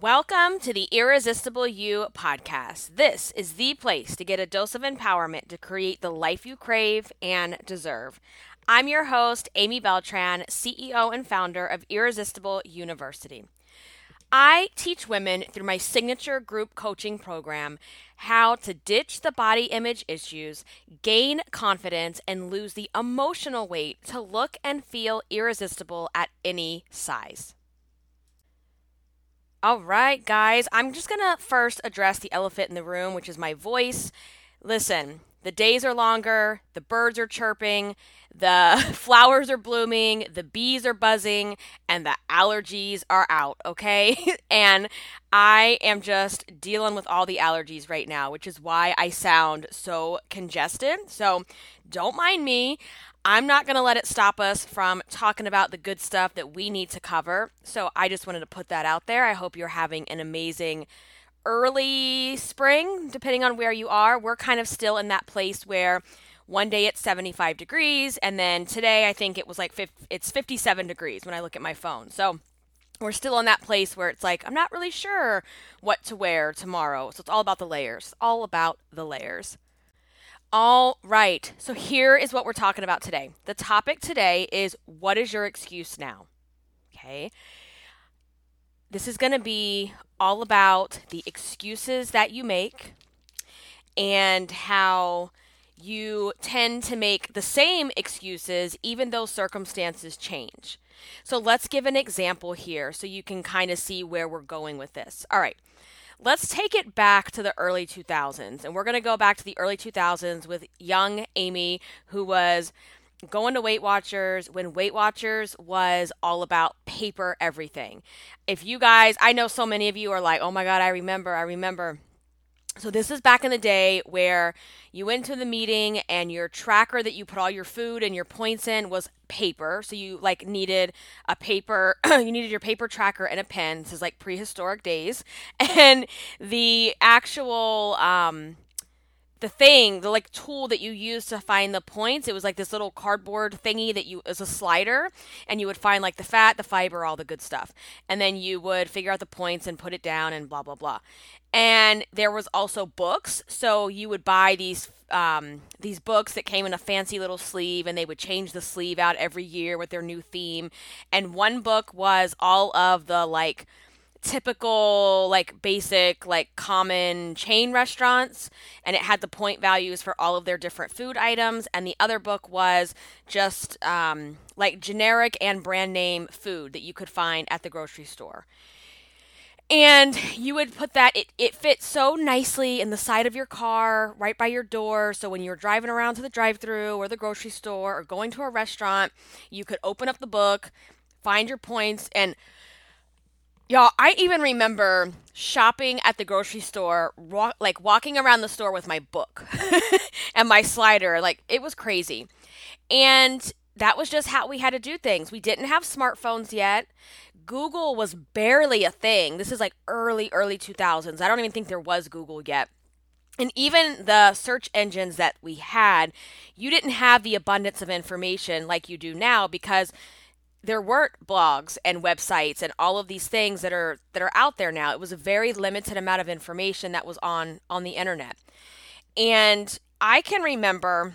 Welcome to the Irresistible You podcast. This is the place to get a dose of empowerment to create the life you crave and deserve. I'm your host, Amy Beltran, CEO and founder of Irresistible University. I teach women through my signature group coaching program how to ditch the body image issues, gain confidence, and lose the emotional weight to look and feel irresistible at any size. All right, guys, I'm just going to first address the elephant in the room, which is my voice. Listen, the days are longer, the birds are chirping, the flowers are blooming, the bees are buzzing, and the allergies are out, okay? and I am just dealing with all the allergies right now, which is why I sound so congested. So don't mind me. I'm not going to let it stop us from talking about the good stuff that we need to cover. So I just wanted to put that out there. I hope you're having an amazing early spring, depending on where you are. We're kind of still in that place where one day it's 75 degrees, and then today I think it was like 50, it's 57 degrees when I look at my phone. So we're still in that place where it's like I'm not really sure what to wear tomorrow. So it's all about the layers. All about the layers. All right. So here is what we're talking about today. The topic today is what is your excuse now? Okay. This is going to be all about the excuses that you make and how you tend to make the same excuses even though circumstances change. So let's give an example here so you can kind of see where we're going with this. All right let's take it back to the early 2000s. And we're going to go back to the early 2000s with young Amy, who was going to Weight Watchers when Weight Watchers was all about paper everything. If you guys, I know so many of you are like, oh my God, I remember, I remember. So this is back in the day where you went to the meeting and your tracker that you put all your food and your points in was paper. So you like needed a paper, you needed your paper tracker and a pen. This is like prehistoric days. And the actual um the thing, the like tool that you use to find the points, it was like this little cardboard thingy that you is a slider, and you would find like the fat, the fiber, all the good stuff, and then you would figure out the points and put it down and blah blah blah. And there was also books, so you would buy these um, these books that came in a fancy little sleeve, and they would change the sleeve out every year with their new theme. And one book was all of the like typical like basic like common chain restaurants and it had the point values for all of their different food items and the other book was just um, like generic and brand name food that you could find at the grocery store. And you would put that it, it fits so nicely in the side of your car right by your door so when you're driving around to the drive through or the grocery store or going to a restaurant you could open up the book find your points and Y'all, I even remember shopping at the grocery store, like walking around the store with my book and my slider. Like, it was crazy. And that was just how we had to do things. We didn't have smartphones yet. Google was barely a thing. This is like early, early 2000s. I don't even think there was Google yet. And even the search engines that we had, you didn't have the abundance of information like you do now because there weren't blogs and websites and all of these things that are that are out there now. It was a very limited amount of information that was on on the internet. And I can remember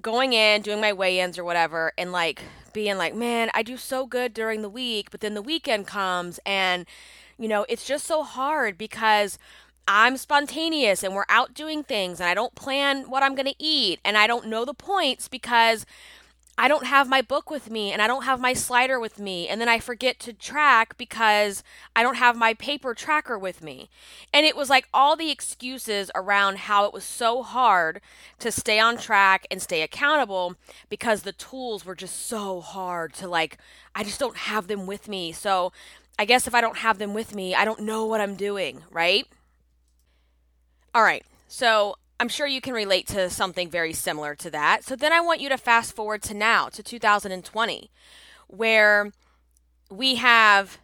going in, doing my weigh-ins or whatever and like being like, "Man, I do so good during the week, but then the weekend comes and you know, it's just so hard because I'm spontaneous and we're out doing things and I don't plan what I'm going to eat and I don't know the points because I don't have my book with me and I don't have my slider with me. And then I forget to track because I don't have my paper tracker with me. And it was like all the excuses around how it was so hard to stay on track and stay accountable because the tools were just so hard to like, I just don't have them with me. So I guess if I don't have them with me, I don't know what I'm doing, right? All right. So I'm sure you can relate to something very similar to that. So then I want you to fast forward to now, to 2020, where we have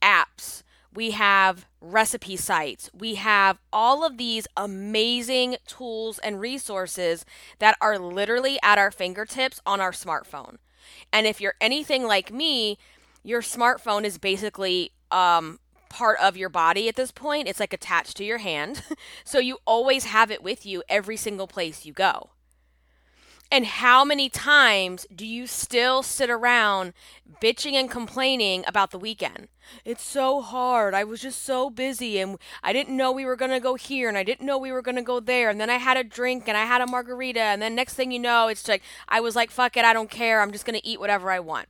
apps, we have recipe sites, we have all of these amazing tools and resources that are literally at our fingertips on our smartphone. And if you're anything like me, your smartphone is basically um, part of your body at this point. It's like attached to your hand. so you always have it with you every single place you go. And how many times do you still sit around bitching and complaining about the weekend? It's so hard. I was just so busy and I didn't know we were going to go here and I didn't know we were going to go there. And then I had a drink and I had a margarita. And then next thing you know, it's like, I was like, fuck it, I don't care. I'm just going to eat whatever I want.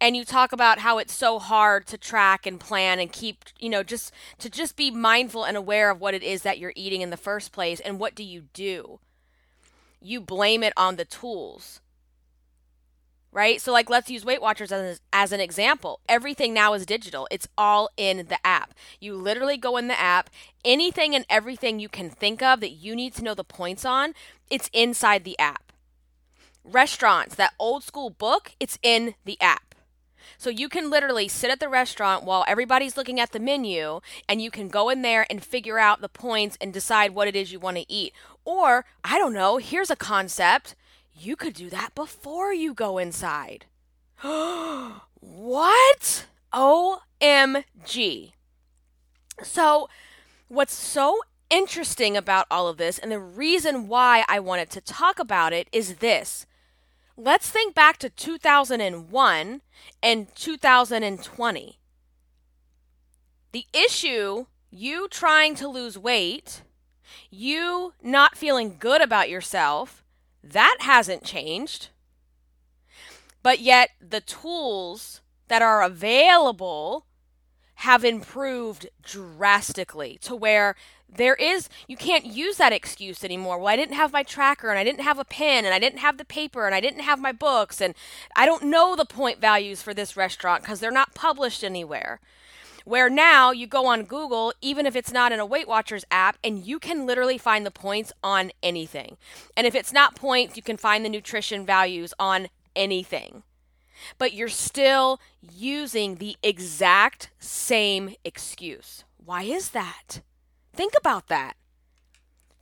And you talk about how it's so hard to track and plan and keep, you know, just to just be mindful and aware of what it is that you're eating in the first place. And what do you do? you blame it on the tools. Right? So, like, let's use Weight Watchers as, as an example. Everything now is digital, it's all in the app. You literally go in the app, anything and everything you can think of that you need to know the points on, it's inside the app. Restaurants, that old school book, it's in the app. So you can literally sit at the restaurant while everybody's looking at the menu and you can go in there and figure out the points and decide what it is you want to eat. Or, I don't know, here's a concept. You could do that before you go inside. what? OMG. So, what's so interesting about all of this, and the reason why I wanted to talk about it, is this. Let's think back to 2001 and 2020. The issue, you trying to lose weight, you not feeling good about yourself, that hasn't changed. But yet, the tools that are available have improved drastically to where there is you can't use that excuse anymore well i didn't have my tracker and i didn't have a pen and i didn't have the paper and i didn't have my books and i don't know the point values for this restaurant because they're not published anywhere where now you go on Google, even if it's not in a Weight Watchers app, and you can literally find the points on anything. And if it's not points, you can find the nutrition values on anything. But you're still using the exact same excuse. Why is that? Think about that.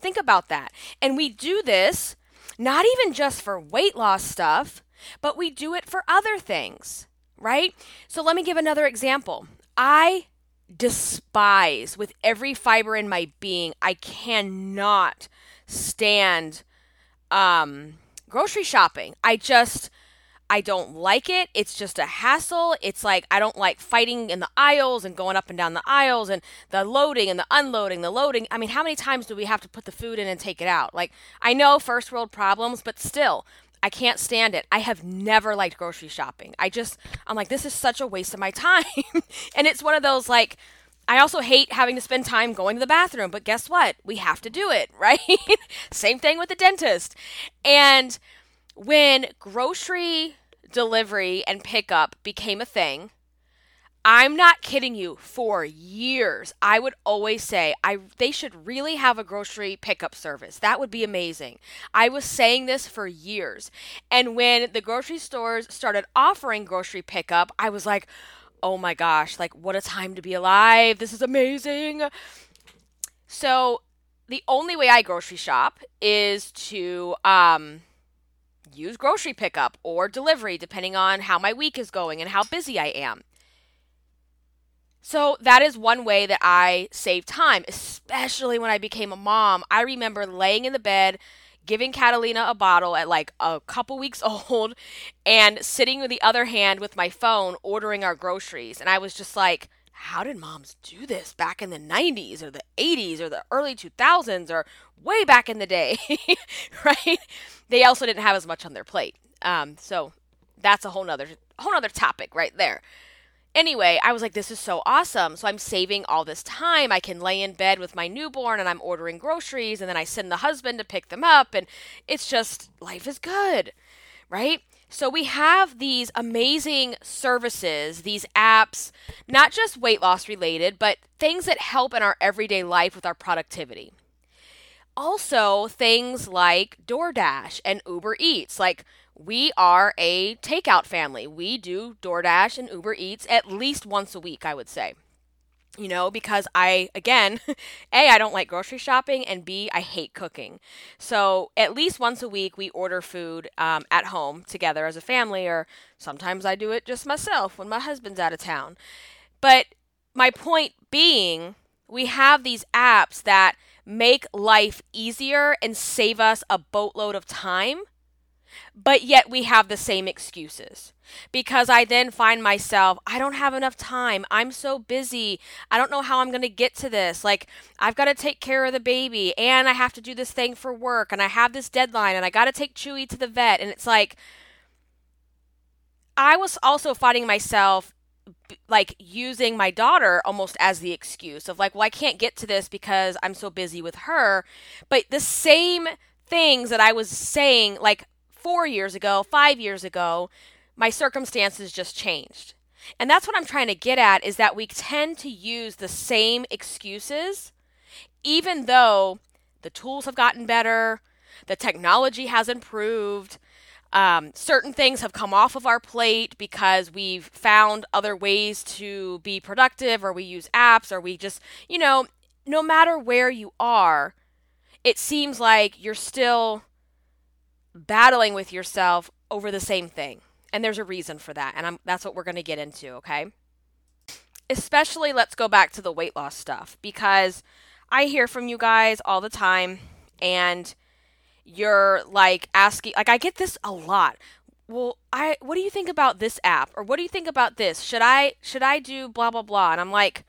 Think about that. And we do this not even just for weight loss stuff, but we do it for other things, right? So let me give another example. I despise with every fiber in my being, I cannot stand um, grocery shopping. I just, I don't like it. It's just a hassle. It's like I don't like fighting in the aisles and going up and down the aisles and the loading and the unloading, the loading. I mean, how many times do we have to put the food in and take it out? Like, I know first world problems, but still, I can't stand it. I have never liked grocery shopping. I just, I'm like, this is such a waste of my time. and it's one of those like, I also hate having to spend time going to the bathroom, but guess what? We have to do it, right? Same thing with the dentist. And when grocery delivery and pickup became a thing, I'm not kidding you. For years, I would always say I they should really have a grocery pickup service. That would be amazing. I was saying this for years. And when the grocery stores started offering grocery pickup, I was like, "Oh my gosh, like what a time to be alive. This is amazing." So, the only way I grocery shop is to um use grocery pickup or delivery depending on how my week is going and how busy I am. So that is one way that I save time, especially when I became a mom. I remember laying in the bed, giving Catalina a bottle at like a couple weeks old, and sitting with the other hand with my phone ordering our groceries. And I was just like, how did moms do this back in the 90s or the 80s or the early 2000s or way back in the day? right? They also didn't have as much on their plate. Um, so that's a whole nother whole nother topic right there. Anyway, I was like, this is so awesome. So I'm saving all this time. I can lay in bed with my newborn and I'm ordering groceries and then I send the husband to pick them up. And it's just, life is good, right? So we have these amazing services, these apps, not just weight loss related, but things that help in our everyday life with our productivity. Also, things like DoorDash and Uber Eats. Like, we are a takeout family. We do DoorDash and Uber Eats at least once a week, I would say. You know, because I, again, A, I don't like grocery shopping, and B, I hate cooking. So at least once a week, we order food um, at home together as a family, or sometimes I do it just myself when my husband's out of town. But my point being, we have these apps that make life easier and save us a boatload of time, but yet we have the same excuses. Because I then find myself, I don't have enough time. I'm so busy. I don't know how I'm going to get to this. Like, I've got to take care of the baby, and I have to do this thing for work, and I have this deadline, and I got to take Chewy to the vet. And it's like, I was also finding myself like using my daughter almost as the excuse of like, well, I can't get to this because I'm so busy with her. But the same things that I was saying like four years ago, five years ago, my circumstances just changed. And that's what I'm trying to get at is that we tend to use the same excuses, even though the tools have gotten better, the technology has improved, um, certain things have come off of our plate because we've found other ways to be productive, or we use apps, or we just, you know, no matter where you are, it seems like you're still battling with yourself over the same thing. And there's a reason for that. And I'm, that's what we're going to get into, okay? Especially, let's go back to the weight loss stuff because I hear from you guys all the time. And you're like asking like I get this a lot. Well, I what do you think about this app or what do you think about this? Should I should I do blah blah blah? And I'm like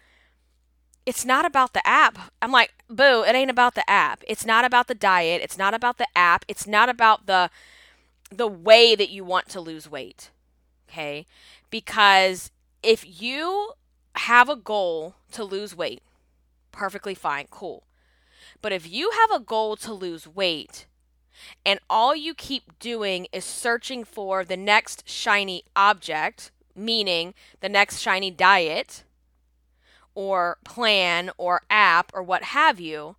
it's not about the app. I'm like, "Boo, it ain't about the app. It's not about the diet. It's not about the app. It's not about the the way that you want to lose weight." Okay? Because if you have a goal to lose weight, perfectly fine, cool. But if you have a goal to lose weight and all you keep doing is searching for the next shiny object, meaning the next shiny diet or plan or app or what have you,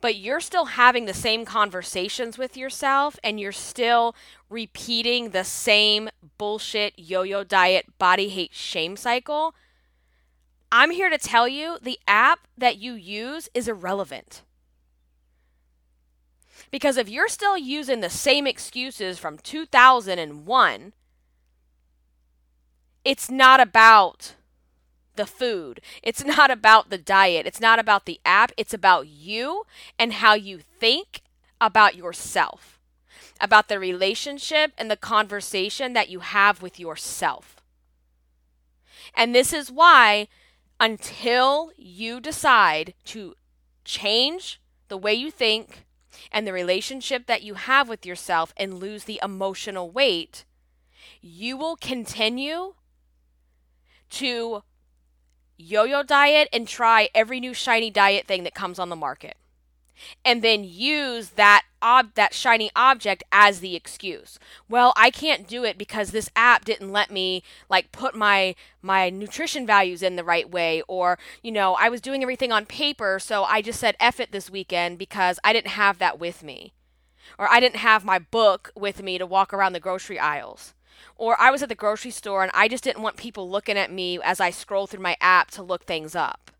but you're still having the same conversations with yourself and you're still repeating the same bullshit yo yo diet body hate shame cycle. I'm here to tell you the app that you use is irrelevant. Because if you're still using the same excuses from 2001, it's not about the food. It's not about the diet. It's not about the app. It's about you and how you think about yourself, about the relationship and the conversation that you have with yourself. And this is why, until you decide to change the way you think, and the relationship that you have with yourself and lose the emotional weight, you will continue to yo yo diet and try every new shiny diet thing that comes on the market and then use that ob- that shiny object as the excuse. Well, I can't do it because this app didn't let me like put my my nutrition values in the right way or, you know, I was doing everything on paper, so I just said F it this weekend because I didn't have that with me. Or I didn't have my book with me to walk around the grocery aisles. Or I was at the grocery store and I just didn't want people looking at me as I scroll through my app to look things up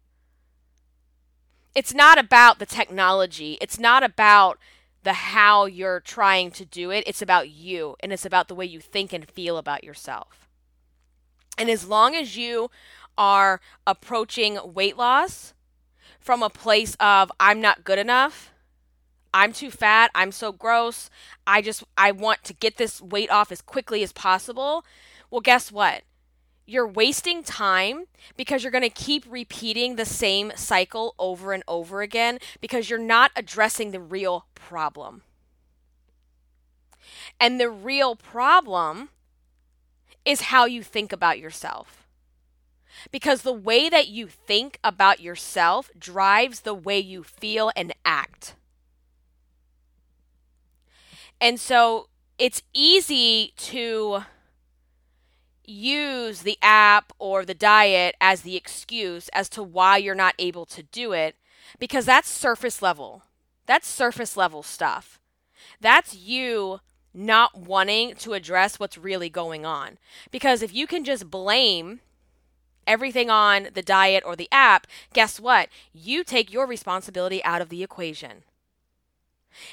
it's not about the technology. It's not about the how you're trying to do it. It's about you and it's about the way you think and feel about yourself. And as long as you are approaching weight loss from a place of I'm not good enough, I'm too fat, I'm so gross, I just I want to get this weight off as quickly as possible. Well, guess what? You're wasting time because you're going to keep repeating the same cycle over and over again because you're not addressing the real problem. And the real problem is how you think about yourself. Because the way that you think about yourself drives the way you feel and act. And so it's easy to use the app or the diet as the excuse as to why you're not able to do it because that's surface level. That's surface level stuff. That's you not wanting to address what's really going on. Because if you can just blame everything on the diet or the app, guess what? You take your responsibility out of the equation.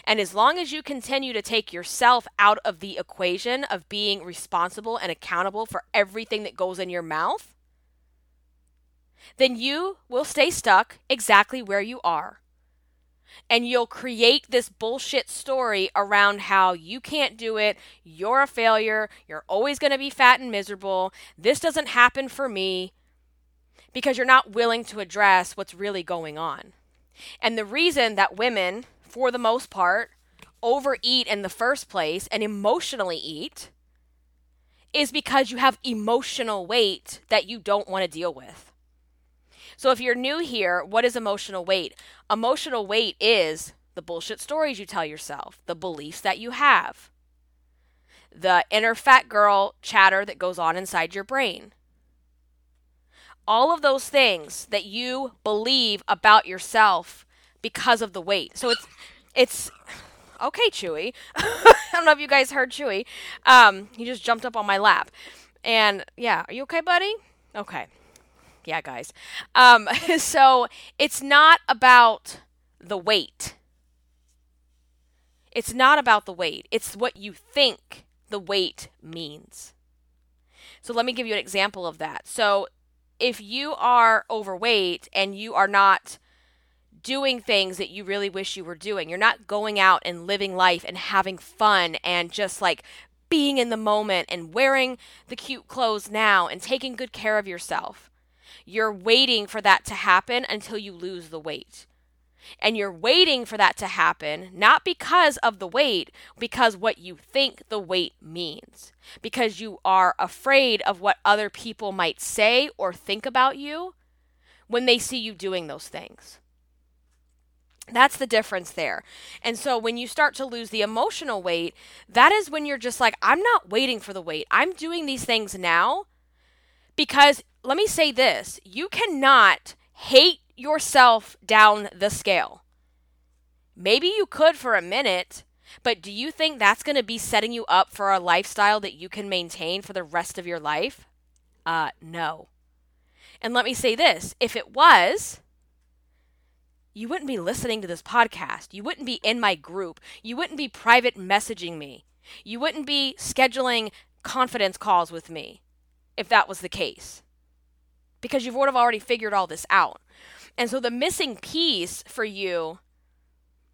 And as long as you continue to take yourself out of the equation of being responsible and accountable for everything that goes in your mouth, then you will stay stuck exactly where you are. And you'll create this bullshit story around how you can't do it, you're a failure, you're always going to be fat and miserable, this doesn't happen for me, because you're not willing to address what's really going on. And the reason that women, for the most part, overeat in the first place and emotionally eat is because you have emotional weight that you don't want to deal with. So if you're new here, what is emotional weight? Emotional weight is the bullshit stories you tell yourself, the beliefs that you have, the inner fat girl chatter that goes on inside your brain. All of those things that you believe about yourself because of the weight. So it's it's okay, Chewy. I don't know if you guys heard Chewy. Um, he just jumped up on my lap. And yeah, are you okay, buddy? Okay. Yeah, guys. Um, so it's not about the weight. It's not about the weight. It's what you think the weight means. So let me give you an example of that. So if you are overweight and you are not doing things that you really wish you were doing. You're not going out and living life and having fun and just like being in the moment and wearing the cute clothes now and taking good care of yourself. You're waiting for that to happen until you lose the weight. And you're waiting for that to happen, not because of the weight, because what you think the weight means. Because you are afraid of what other people might say or think about you when they see you doing those things. That's the difference there. And so when you start to lose the emotional weight, that is when you're just like, I'm not waiting for the weight. I'm doing these things now because let me say this you cannot hate yourself down the scale. Maybe you could for a minute, but do you think that's going to be setting you up for a lifestyle that you can maintain for the rest of your life? Uh, no. And let me say this if it was, you wouldn't be listening to this podcast. You wouldn't be in my group. You wouldn't be private messaging me. You wouldn't be scheduling confidence calls with me if that was the case. Because you would have already figured all this out. And so the missing piece for you,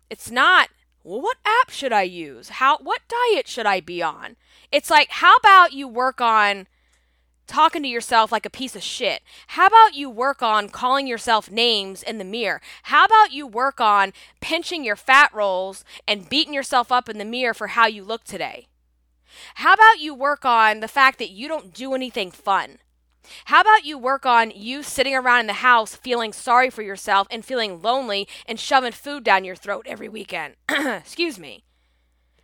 it's not, well, what app should I use? How what diet should I be on? It's like, how about you work on talking to yourself like a piece of shit. How about you work on calling yourself names in the mirror? How about you work on pinching your fat rolls and beating yourself up in the mirror for how you look today? How about you work on the fact that you don't do anything fun? How about you work on you sitting around in the house feeling sorry for yourself and feeling lonely and shoving food down your throat every weekend? Excuse me.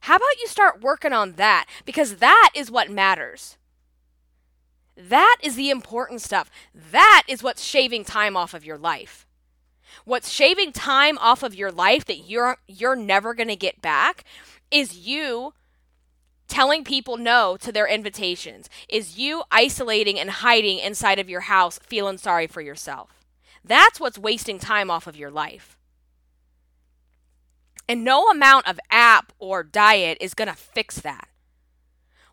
How about you start working on that? Because that is what matters. That is the important stuff. That is what's shaving time off of your life. What's shaving time off of your life that you're you're never going to get back is you telling people no to their invitations. Is you isolating and hiding inside of your house feeling sorry for yourself. That's what's wasting time off of your life. And no amount of app or diet is going to fix that.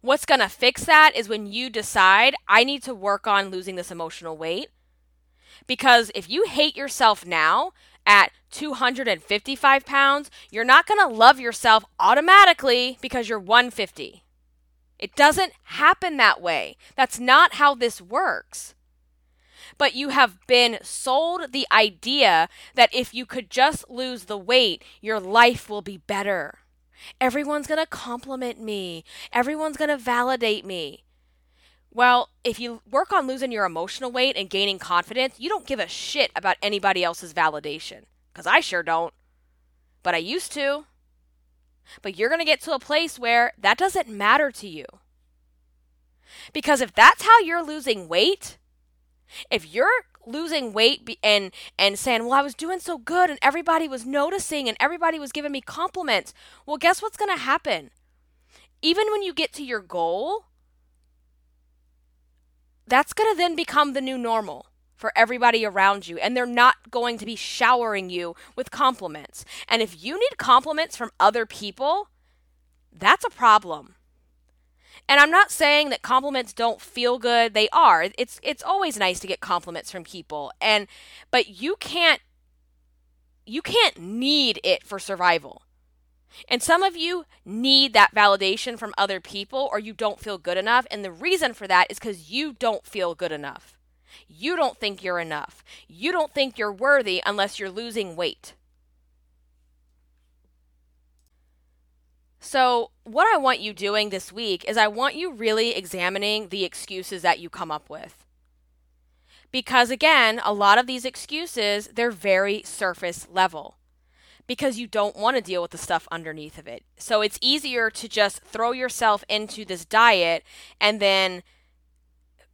What's going to fix that is when you decide, I need to work on losing this emotional weight. Because if you hate yourself now at 255 pounds, you're not going to love yourself automatically because you're 150. It doesn't happen that way. That's not how this works. But you have been sold the idea that if you could just lose the weight, your life will be better. Everyone's going to compliment me. Everyone's going to validate me. Well, if you work on losing your emotional weight and gaining confidence, you don't give a shit about anybody else's validation. Because I sure don't. But I used to. But you're going to get to a place where that doesn't matter to you. Because if that's how you're losing weight, if you're losing weight and and saying, "Well, I was doing so good and everybody was noticing and everybody was giving me compliments." Well, guess what's going to happen? Even when you get to your goal, that's going to then become the new normal for everybody around you and they're not going to be showering you with compliments. And if you need compliments from other people, that's a problem. And I'm not saying that compliments don't feel good. They are. It's it's always nice to get compliments from people. And but you can't you can't need it for survival. And some of you need that validation from other people or you don't feel good enough. And the reason for that is because you don't feel good enough. You don't think you're enough. You don't think you're worthy unless you're losing weight. So, what I want you doing this week is I want you really examining the excuses that you come up with. Because again, a lot of these excuses, they're very surface level because you don't want to deal with the stuff underneath of it. So it's easier to just throw yourself into this diet and then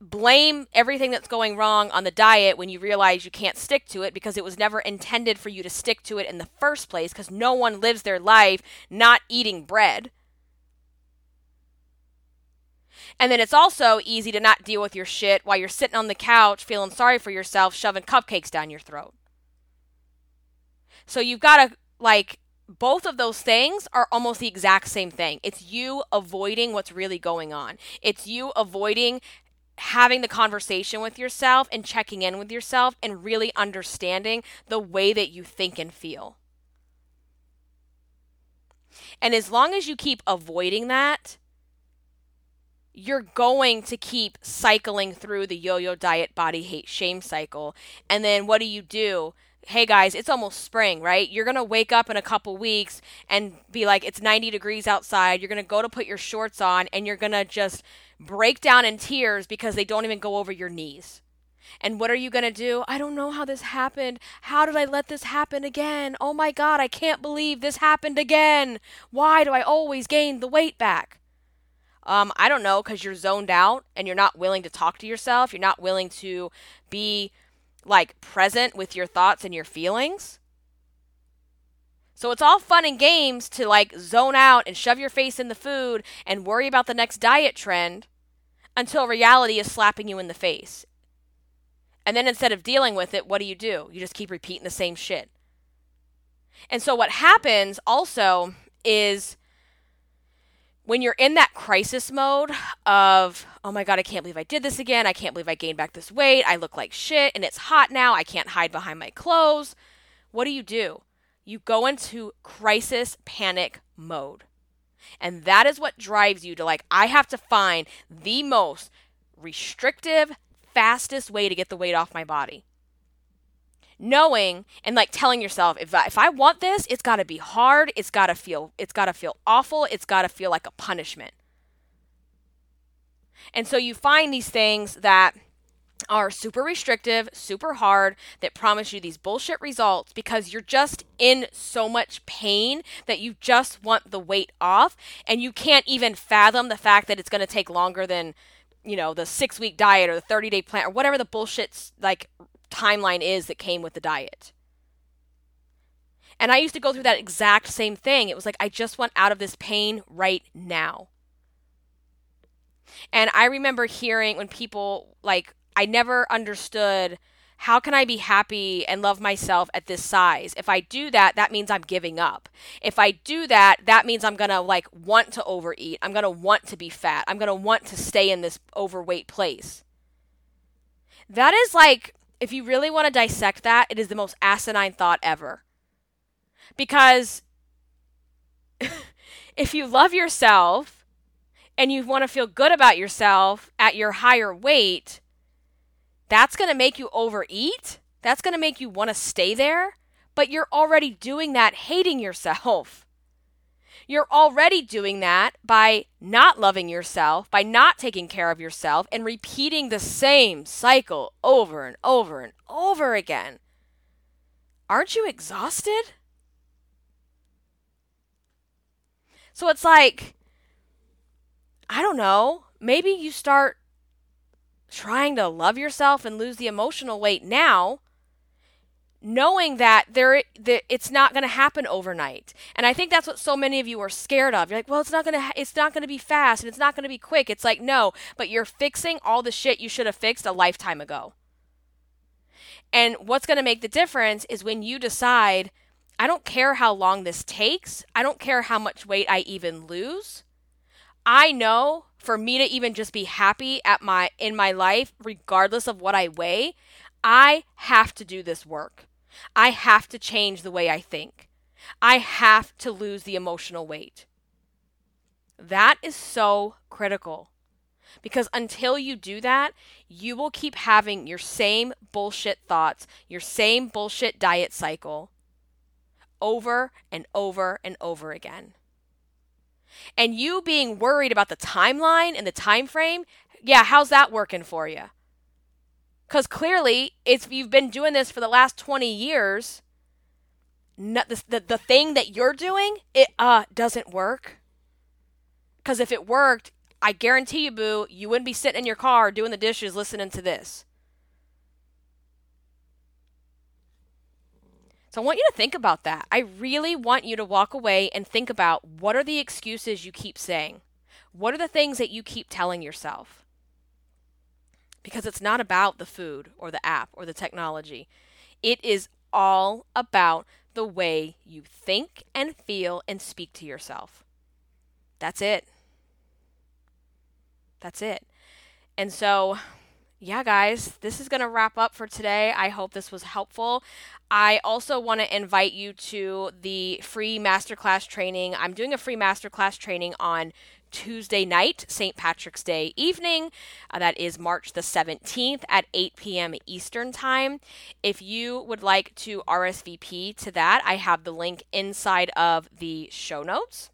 blame everything that's going wrong on the diet when you realize you can't stick to it because it was never intended for you to stick to it in the first place because no one lives their life not eating bread. And then it's also easy to not deal with your shit while you're sitting on the couch feeling sorry for yourself, shoving cupcakes down your throat. So you've got to, like, both of those things are almost the exact same thing. It's you avoiding what's really going on. It's you avoiding having the conversation with yourself and checking in with yourself and really understanding the way that you think and feel. And as long as you keep avoiding that, you're going to keep cycling through the yo yo diet body hate shame cycle. And then what do you do? Hey guys, it's almost spring, right? You're going to wake up in a couple weeks and be like, it's 90 degrees outside. You're going to go to put your shorts on and you're going to just break down in tears because they don't even go over your knees. And what are you going to do? I don't know how this happened. How did I let this happen again? Oh my God, I can't believe this happened again. Why do I always gain the weight back? Um, I don't know, because you're zoned out and you're not willing to talk to yourself. You're not willing to be like present with your thoughts and your feelings. So it's all fun and games to like zone out and shove your face in the food and worry about the next diet trend until reality is slapping you in the face. And then instead of dealing with it, what do you do? You just keep repeating the same shit. And so what happens also is when you're in that crisis mode of, oh my God, I can't believe I did this again. I can't believe I gained back this weight. I look like shit and it's hot now. I can't hide behind my clothes. What do you do? You go into crisis panic mode. And that is what drives you to like, I have to find the most restrictive, fastest way to get the weight off my body. Knowing and like telling yourself, if I, if I want this, it's got to be hard. It's got to feel, it's got to feel awful. It's got to feel like a punishment. And so you find these things that are super restrictive, super hard, that promise you these bullshit results because you're just in so much pain that you just want the weight off and you can't even fathom the fact that it's going to take longer than, you know, the 6-week diet or the 30-day plan or whatever the bullshit like timeline is that came with the diet. And I used to go through that exact same thing. It was like I just want out of this pain right now. And I remember hearing when people like I never understood how can I be happy and love myself at this size? If I do that, that means I'm giving up. If I do that, that means I'm going to like want to overeat. I'm going to want to be fat. I'm going to want to stay in this overweight place. That is like if you really want to dissect that, it is the most asinine thought ever. Because if you love yourself and you want to feel good about yourself at your higher weight, that's going to make you overeat. That's going to make you want to stay there. But you're already doing that hating yourself. You're already doing that by not loving yourself, by not taking care of yourself, and repeating the same cycle over and over and over again. Aren't you exhausted? So it's like, I don't know, maybe you start trying to love yourself and lose the emotional weight now knowing that there that it's not going to happen overnight. And i think that's what so many of you are scared of. You're like well it's not going to it's not going to be fast and it's not going to be quick. It's like no but you're fixing all the shit you should have fixed a lifetime ago. And what's going to make the difference is when you decide i don't care how long this takes i don't care how much weight i even lose i know for me to even just be happy at my in my life regardless of what I weigh, I have to do this work. I have to change the way I think. I have to lose the emotional weight. That is so critical. Because until you do that, you will keep having your same bullshit thoughts, your same bullshit diet cycle over and over and over again. And you being worried about the timeline and the time frame, yeah, how's that working for you? Cuz clearly, if you've been doing this for the last 20 years, not the, the, the thing that you're doing, it uh doesn't work. Cuz if it worked, I guarantee you, boo, you wouldn't be sitting in your car doing the dishes listening to this. So I want you to think about that. I really want you to walk away and think about what are the excuses you keep saying? What are the things that you keep telling yourself? Because it's not about the food or the app or the technology. It is all about the way you think and feel and speak to yourself. That's it. That's it. And so, yeah, guys, this is going to wrap up for today. I hope this was helpful. I also want to invite you to the free masterclass training. I'm doing a free masterclass training on Tuesday night, St. Patrick's Day evening. Uh, that is March the 17th at 8 p.m. Eastern Time. If you would like to RSVP to that, I have the link inside of the show notes.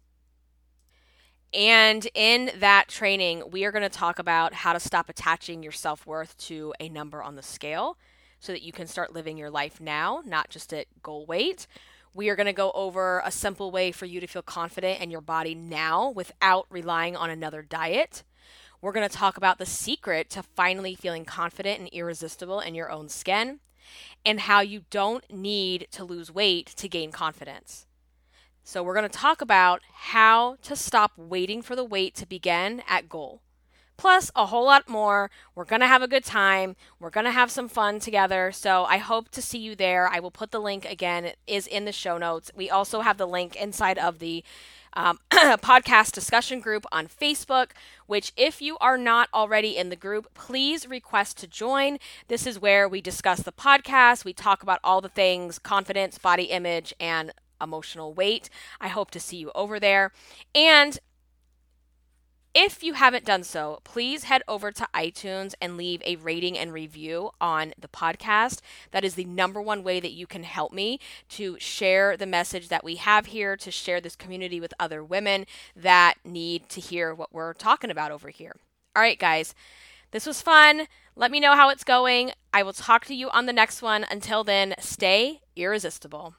And in that training, we are going to talk about how to stop attaching your self worth to a number on the scale so that you can start living your life now, not just at goal weight. We are going to go over a simple way for you to feel confident in your body now without relying on another diet. We're going to talk about the secret to finally feeling confident and irresistible in your own skin and how you don't need to lose weight to gain confidence. So, we're going to talk about how to stop waiting for the wait to begin at goal. Plus, a whole lot more. We're going to have a good time. We're going to have some fun together. So, I hope to see you there. I will put the link again, it is in the show notes. We also have the link inside of the um, podcast discussion group on Facebook, which, if you are not already in the group, please request to join. This is where we discuss the podcast, we talk about all the things confidence, body image, and emotional weight. I hope to see you over there. And if you haven't done so, please head over to iTunes and leave a rating and review on the podcast. That is the number one way that you can help me to share the message that we have here, to share this community with other women that need to hear what we're talking about over here. All right, guys, this was fun. Let me know how it's going. I will talk to you on the next one. Until then, stay irresistible.